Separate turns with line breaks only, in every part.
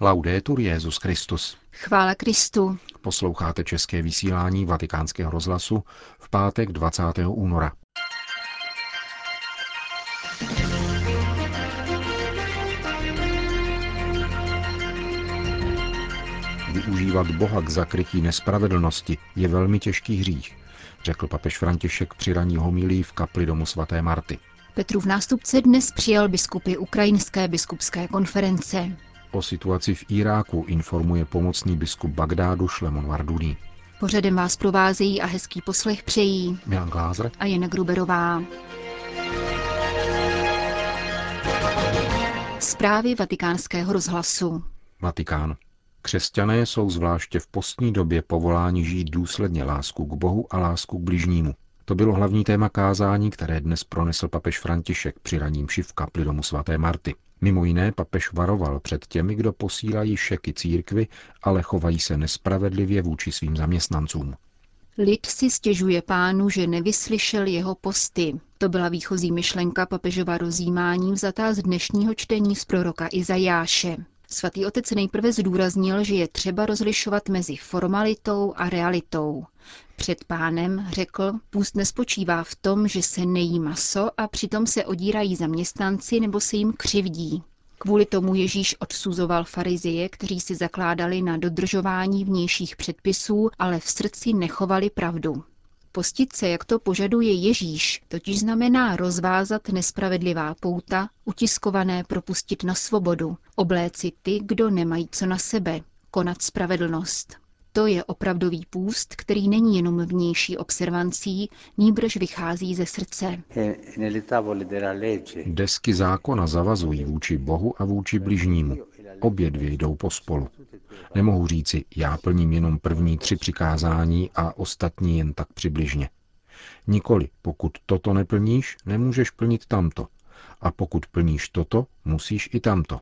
Laudetur Jezus Christus.
Chvála Kristu.
Posloucháte české vysílání Vatikánského rozhlasu v pátek 20. února. Využívat Boha k zakrytí nespravedlnosti je velmi těžký hřích, řekl papež František při raní homilí v kapli domu svaté Marty.
Petrův nástupce dnes přijal biskupy Ukrajinské biskupské konference.
O situaci v Iráku informuje pomocný biskup Bagdádu Šlemon Varduný.
Pořadem vás provázejí a hezký poslech přejí
Milan Glázer
a Jana Gruberová. Zprávy vatikánského rozhlasu.
Vatikán. Křesťané jsou zvláště v postní době povoláni žít důsledně lásku k Bohu a lásku k bližnímu. To bylo hlavní téma kázání, které dnes pronesl papež František při raním v kapli domu svaté Marty. Mimo jiné papež varoval před těmi, kdo posílají šeky církvy, ale chovají se nespravedlivě vůči svým zaměstnancům.
Lid si stěžuje pánu, že nevyslyšel jeho posty. To byla výchozí myšlenka papežova rozjímání vzatá z dnešního čtení z proroka Izajáše. Svatý otec nejprve zdůraznil, že je třeba rozlišovat mezi formalitou a realitou. Před pánem řekl, půst nespočívá v tom, že se nejí maso a přitom se odírají zaměstnanci nebo se jim křivdí. Kvůli tomu Ježíš odsuzoval farizeje, kteří si zakládali na dodržování vnějších předpisů, ale v srdci nechovali pravdu. Postit se, jak to požaduje Ježíš, totiž znamená rozvázat nespravedlivá pouta, utiskované propustit na svobodu, obléci ty, kdo nemají co na sebe, konat spravedlnost. To je opravdový půst, který není jenom vnější observancí, níbrž vychází ze srdce.
Desky zákona zavazují vůči Bohu a vůči bližnímu. Obě dvě jdou pospolu. Nemohu říci, já plním jenom první tři přikázání a ostatní jen tak přibližně. Nikoli, pokud toto neplníš, nemůžeš plnit tamto. A pokud plníš toto, musíš i tamto.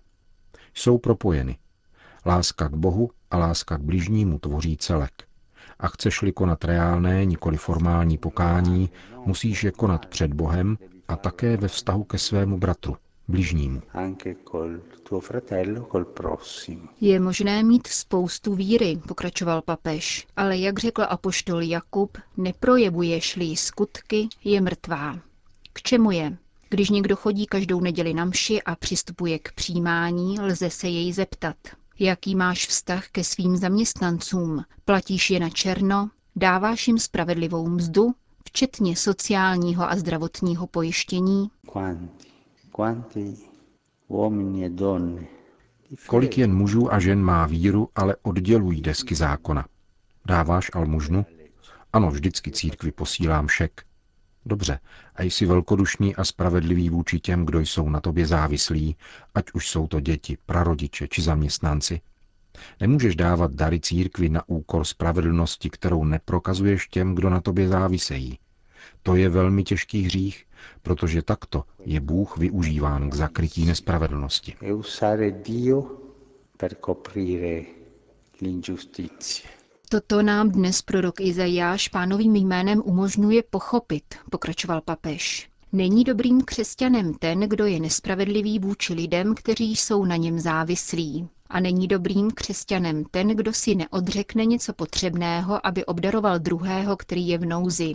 Jsou propojeny. Láska k Bohu a láska k bližnímu tvoří celek. A chceš-li konat reálné, nikoli formální pokání, musíš je konat před Bohem a také ve vztahu ke svému bratru, bližnímu.
Je možné mít spoustu víry, pokračoval papež, ale jak řekl apoštol Jakub, neprojevuješ-li skutky, je mrtvá. K čemu je? Když někdo chodí každou neděli na mši a přistupuje k přijímání, lze se jej zeptat. Jaký máš vztah ke svým zaměstnancům? Platíš je na černo? Dáváš jim spravedlivou mzdu, včetně sociálního a zdravotního pojištění?
Kolik jen mužů a žen má víru, ale oddělují desky zákona. Dáváš almužnu? Ano, vždycky církvi posílám šek. Dobře, a jsi velkodušný a spravedlivý vůči těm, kdo jsou na tobě závislí, ať už jsou to děti, prarodiče či zaměstnanci. Nemůžeš dávat dary církvi na úkor spravedlnosti, kterou neprokazuješ těm, kdo na tobě závisejí. To je velmi těžký hřích, protože takto je Bůh využíván k zakrytí nespravedlnosti.
Toto nám dnes prorok Izajáš pánovým jménem umožňuje pochopit, pokračoval papež. Není dobrým křesťanem ten, kdo je nespravedlivý vůči lidem, kteří jsou na něm závislí. A není dobrým křesťanem ten, kdo si neodřekne něco potřebného, aby obdaroval druhého, který je v nouzi.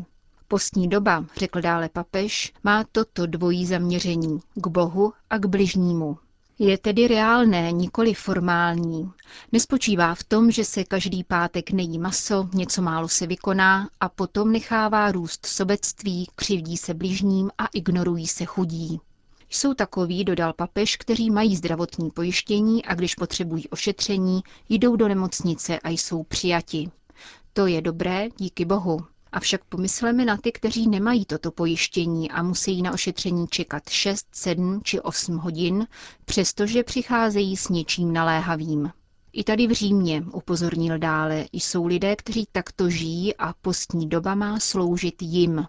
Postní doba, řekl dále papež, má toto dvojí zaměření k Bohu a k bližnímu. Je tedy reálné, nikoli formální. Nespočívá v tom, že se každý pátek nejí maso, něco málo se vykoná a potom nechává růst sobectví, křivdí se bližním a ignorují se chudí. Jsou takoví, dodal papež, kteří mají zdravotní pojištění a když potřebují ošetření, jdou do nemocnice a jsou přijati. To je dobré, díky Bohu. Avšak pomysleme na ty, kteří nemají toto pojištění a musí na ošetření čekat 6, 7 či 8 hodin, přestože přicházejí s něčím naléhavým. I tady v Římě, upozornil dále, jsou lidé, kteří takto žijí a postní doba má sloužit jim.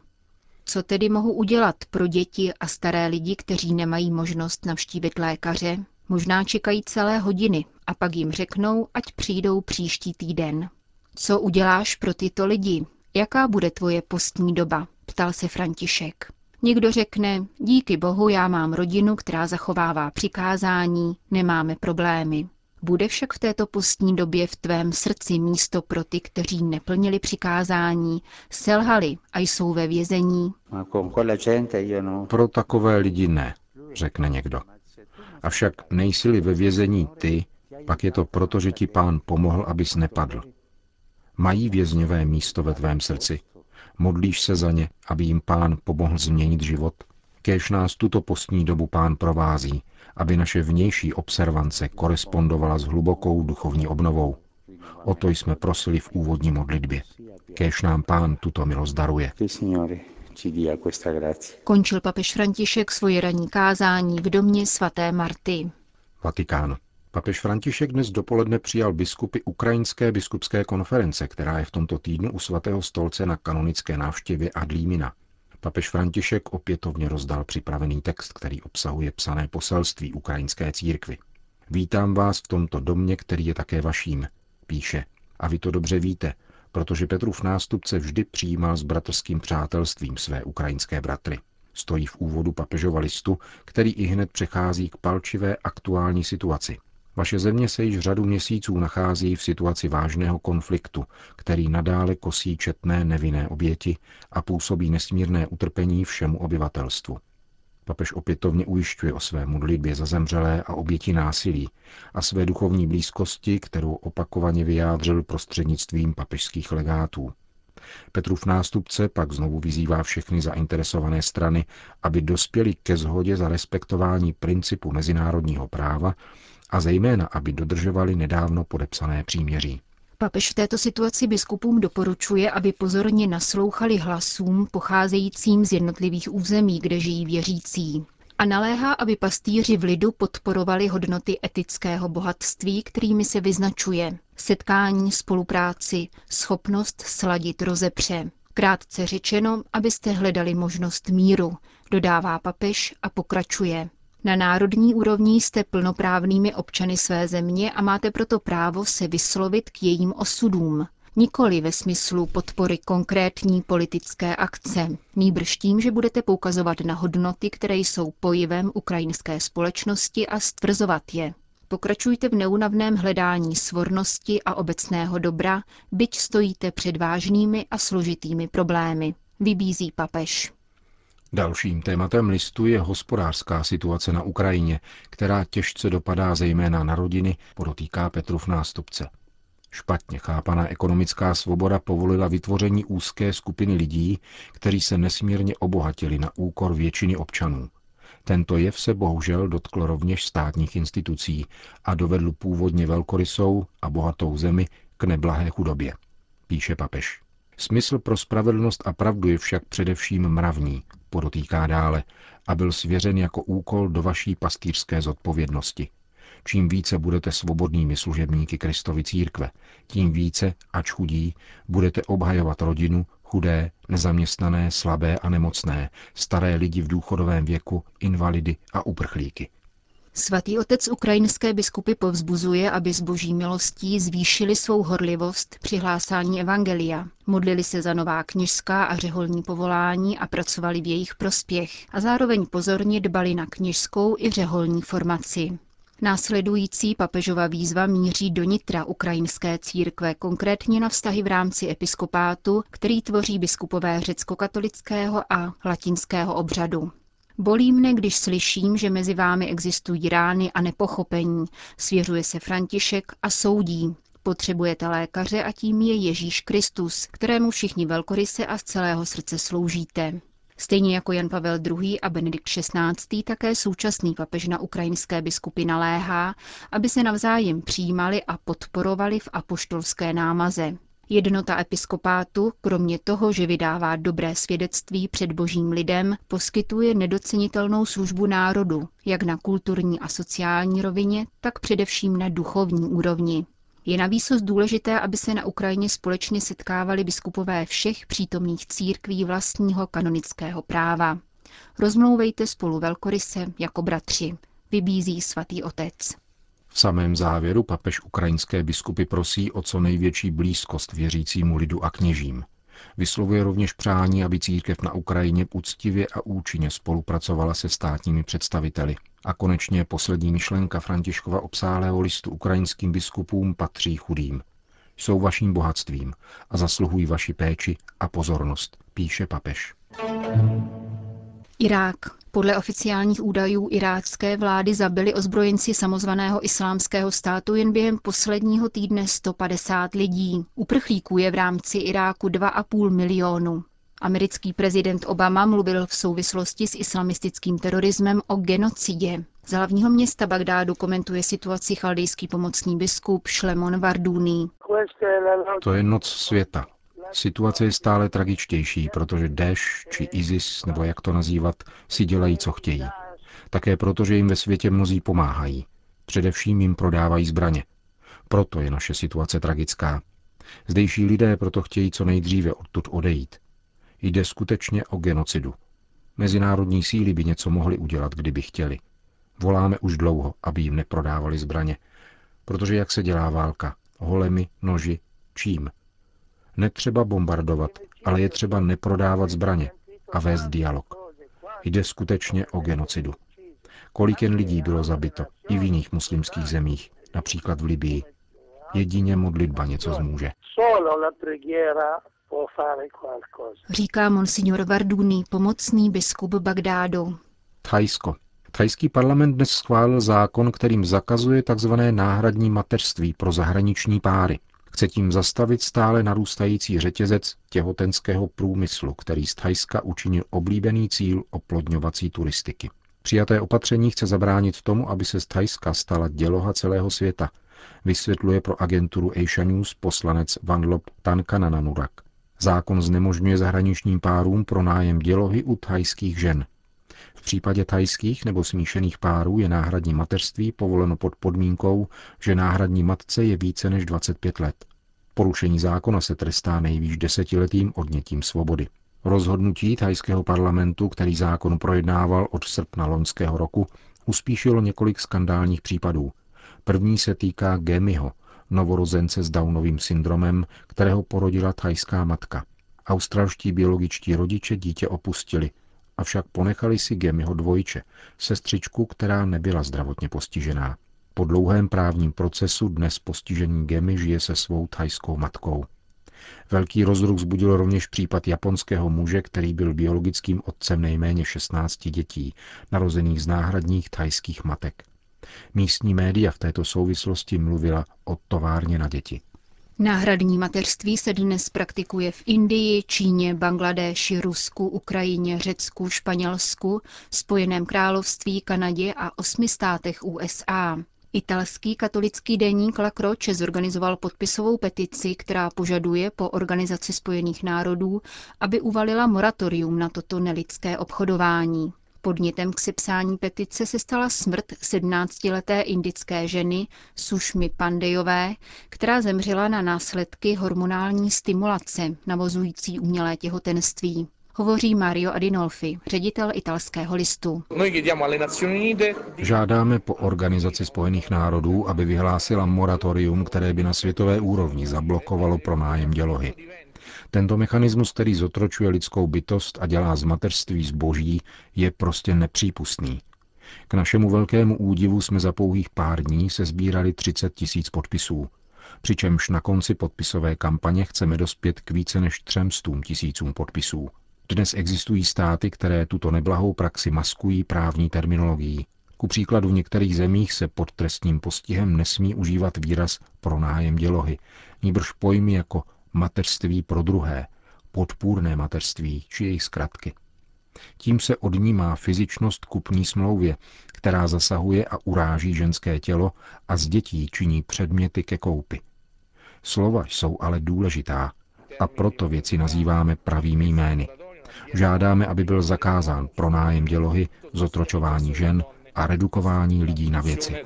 Co tedy mohu udělat pro děti a staré lidi, kteří nemají možnost navštívit lékaře? Možná čekají celé hodiny a pak jim řeknou, ať přijdou příští týden. Co uděláš pro tyto lidi? Jaká bude tvoje postní doba? ptal se František. Někdo řekne, díky bohu já mám rodinu, která zachovává přikázání, nemáme problémy. Bude však v této postní době v tvém srdci místo pro ty, kteří neplnili přikázání, selhali a jsou ve vězení?
Pro takové lidi ne, řekne někdo. Avšak nejsi ve vězení ty, pak je to proto, že ti pán pomohl, abys nepadl. Mají vězňové místo ve tvém srdci. Modlíš se za ně, aby jim pán pomohl změnit život? Kéž nás tuto postní dobu pán provází, aby naše vnější observance korespondovala s hlubokou duchovní obnovou. O to jsme prosili v úvodní modlitbě. Kéž nám pán tuto milost daruje.
Končil papež František svoje ranní kázání v domě svaté Marty.
Vatikán. Papež František dnes dopoledne přijal biskupy Ukrajinské biskupské konference, která je v tomto týdnu u svatého stolce na kanonické návštěvě Adlímina. Papež František opětovně rozdal připravený text, který obsahuje psané poselství ukrajinské církvy. Vítám vás v tomto domě, který je také vaším, píše. A vy to dobře víte, protože Petrův nástupce vždy přijímal s bratrským přátelstvím své ukrajinské bratry. Stojí v úvodu papežova listu, který i hned přechází k palčivé aktuální situaci. Vaše země se již řadu měsíců nachází v situaci vážného konfliktu, který nadále kosí četné nevinné oběti a působí nesmírné utrpení všemu obyvatelstvu. Papež opětovně ujišťuje o své modlitbě za zemřelé a oběti násilí a své duchovní blízkosti, kterou opakovaně vyjádřil prostřednictvím papežských legátů. Petrův nástupce pak znovu vyzývá všechny zainteresované strany, aby dospěli ke shodě za respektování principu mezinárodního práva a zejména, aby dodržovali nedávno podepsané příměří.
Papež v této situaci biskupům doporučuje, aby pozorně naslouchali hlasům pocházejícím z jednotlivých území, kde žijí věřící. A naléhá, aby pastýři v lidu podporovali hodnoty etického bohatství, kterými se vyznačuje setkání, spolupráci, schopnost sladit rozepře. Krátce řečeno, abyste hledali možnost míru, dodává papež a pokračuje. Na národní úrovni jste plnoprávnými občany své země a máte proto právo se vyslovit k jejím osudům. Nikoli ve smyslu podpory konkrétní politické akce, nýbrž tím, že budete poukazovat na hodnoty, které jsou pojivem ukrajinské společnosti a stvrzovat je. Pokračujte v neunavném hledání svornosti a obecného dobra, byť stojíte před vážnými a složitými problémy, vybízí papež.
Dalším tématem listu je hospodářská situace na Ukrajině, která těžce dopadá zejména na rodiny, podotýká Petrův nástupce. Špatně chápaná ekonomická svoboda povolila vytvoření úzké skupiny lidí, kteří se nesmírně obohatili na úkor většiny občanů. Tento jev se bohužel dotkl rovněž státních institucí a dovedl původně velkorysou a bohatou zemi k neblahé chudobě, píše papež. Smysl pro spravedlnost a pravdu je však především mravní, podotýká dále, a byl svěřen jako úkol do vaší pastýřské zodpovědnosti. Čím více budete svobodnými služebníky Kristovy církve, tím více, ač chudí, budete obhajovat rodinu, chudé, nezaměstnané, slabé a nemocné, staré lidi v důchodovém věku, invalidy a uprchlíky.
Svatý otec ukrajinské biskupy povzbuzuje, aby s boží milostí zvýšili svou horlivost při hlásání evangelia, modlili se za nová kněžská a řeholní povolání a pracovali v jejich prospěch a zároveň pozorně dbali na kněžskou i řeholní formaci. Následující papežova výzva míří do nitra ukrajinské církve, konkrétně na vztahy v rámci episkopátu, který tvoří biskupové řecko-katolického a latinského obřadu. Bolí mne, když slyším, že mezi vámi existují rány a nepochopení, svěřuje se František a soudí. Potřebujete lékaře a tím je Ježíš Kristus, kterému všichni velkoryse a z celého srdce sloužíte. Stejně jako Jan Pavel II. a Benedikt XVI. také současný papež na ukrajinské biskupy naléhá, aby se navzájem přijímali a podporovali v apoštolské námaze. Jednota episkopátu, kromě toho, že vydává dobré svědectví před božím lidem, poskytuje nedocenitelnou službu národu, jak na kulturní a sociální rovině, tak především na duchovní úrovni. Je navíc důležité, aby se na Ukrajině společně setkávali biskupové všech přítomných církví vlastního kanonického práva. Rozmlouvejte spolu velkoryse jako bratři, vybízí svatý otec.
V samém závěru papež ukrajinské biskupy prosí o co největší blízkost věřícímu lidu a kněžím. Vyslovuje rovněž přání, aby církev na Ukrajině úctivě a účinně spolupracovala se státními představiteli. A konečně poslední myšlenka Františkova obsálého listu ukrajinským biskupům patří chudým. Jsou vaším bohatstvím a zasluhují vaši péči a pozornost, píše papež.
Irák. Podle oficiálních údajů irácké vlády zabili ozbrojenci samozvaného islámského státu jen během posledního týdne 150 lidí. Uprchlíků je v rámci Iráku 2,5 milionu. Americký prezident Obama mluvil v souvislosti s islamistickým terorismem o genocidě. Z hlavního města Bagdádu komentuje situaci chaldejský pomocný biskup Šlemon Varduni.
To je noc světa. Situace je stále tragičtější, protože Daesh či ISIS, nebo jak to nazývat, si dělají, co chtějí. Také proto, že jim ve světě mnozí pomáhají. Především jim prodávají zbraně. Proto je naše situace tragická. Zdejší lidé proto chtějí co nejdříve odtud odejít. Jde skutečně o genocidu. Mezinárodní síly by něco mohly udělat, kdyby chtěli. Voláme už dlouho, aby jim neprodávali zbraně. Protože jak se dělá válka? Holemi, noži, čím? Netřeba bombardovat, ale je třeba neprodávat zbraně a vést dialog. Jde skutečně o genocidu. Kolik jen lidí bylo zabito i v jiných muslimských zemích, například v Libii. Jedině modlitba něco zmůže.
Říká monsignor Varduni, pomocný biskup Bagdádu.
Thajsko. Thajský parlament dnes schválil zákon, kterým zakazuje tzv. náhradní mateřství pro zahraniční páry. Chce tím zastavit stále narůstající řetězec těhotenského průmyslu, který z Thajska učinil oblíbený cíl oplodňovací turistiky. Přijaté opatření chce zabránit tomu, aby se z Thajska stala děloha celého světa, vysvětluje pro agenturu Asia News poslanec Vanlop Tankanananurak. Zákon znemožňuje zahraničním párům pro nájem dělohy u thajských žen. V případě thajských nebo smíšených párů je náhradní mateřství povoleno pod podmínkou, že náhradní matce je více než 25 let. Porušení zákona se trestá nejvýš desetiletým odnětím svobody. Rozhodnutí thajského parlamentu, který zákon projednával od srpna loňského roku, uspíšilo několik skandálních případů. První se týká Gemiho, novorozence s Downovým syndromem, kterého porodila thajská matka. Australští biologičtí rodiče dítě opustili, avšak ponechali si Gemiho dvojče, sestřičku, která nebyla zdravotně postižená. Po dlouhém právním procesu dnes postižený Gemi žije se svou thajskou matkou. Velký rozruch zbudil rovněž případ japonského muže, který byl biologickým otcem nejméně 16 dětí, narozených z náhradních thajských matek. Místní média v této souvislosti mluvila o továrně na děti.
Náhradní mateřství se dnes praktikuje v Indii, Číně, Bangladéši, Rusku, Ukrajině, Řecku, Španělsku, Spojeném království, Kanadě a osmi státech USA. Italský katolický deník La Croce zorganizoval podpisovou petici, která požaduje po Organizaci spojených národů, aby uvalila moratorium na toto nelidské obchodování. Podnětem k sepsání petice se stala smrt 17-leté indické ženy Sušmy Pandejové, která zemřela na následky hormonální stimulace navozující umělé těhotenství. Hovoří Mario Adinolfi, ředitel italského listu.
Žádáme po Organizaci spojených národů, aby vyhlásila moratorium, které by na světové úrovni zablokovalo pronájem dělohy. Tento mechanismus, který zotročuje lidskou bytost a dělá z mateřství zboží, je prostě nepřípustný. K našemu velkému údivu jsme za pouhých pár dní se sbírali 30 tisíc podpisů, přičemž na konci podpisové kampaně chceme dospět k více než 300 tisícům podpisů. Dnes existují státy, které tuto neblahou praxi maskují právní terminologií. Ku příkladu v některých zemích se pod trestním postihem nesmí užívat výraz pronájem dělohy, níbrž pojmy jako mateřství pro druhé, podpůrné mateřství či jejich zkratky. Tím se odnímá fyzičnost kupní smlouvě, která zasahuje a uráží ženské tělo a z dětí činí předměty ke koupi. Slova jsou ale důležitá a proto věci nazýváme pravými jmény. Žádáme, aby byl zakázán pronájem dělohy, zotročování žen a redukování lidí na věci.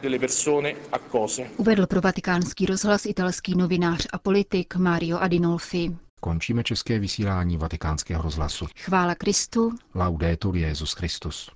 Uvedl pro vatikánský rozhlas italský novinář a politik Mario Adinolfi.
Končíme české vysílání vatikánského rozhlasu.
Chvála Kristu.
Laudetur Jezus Christus.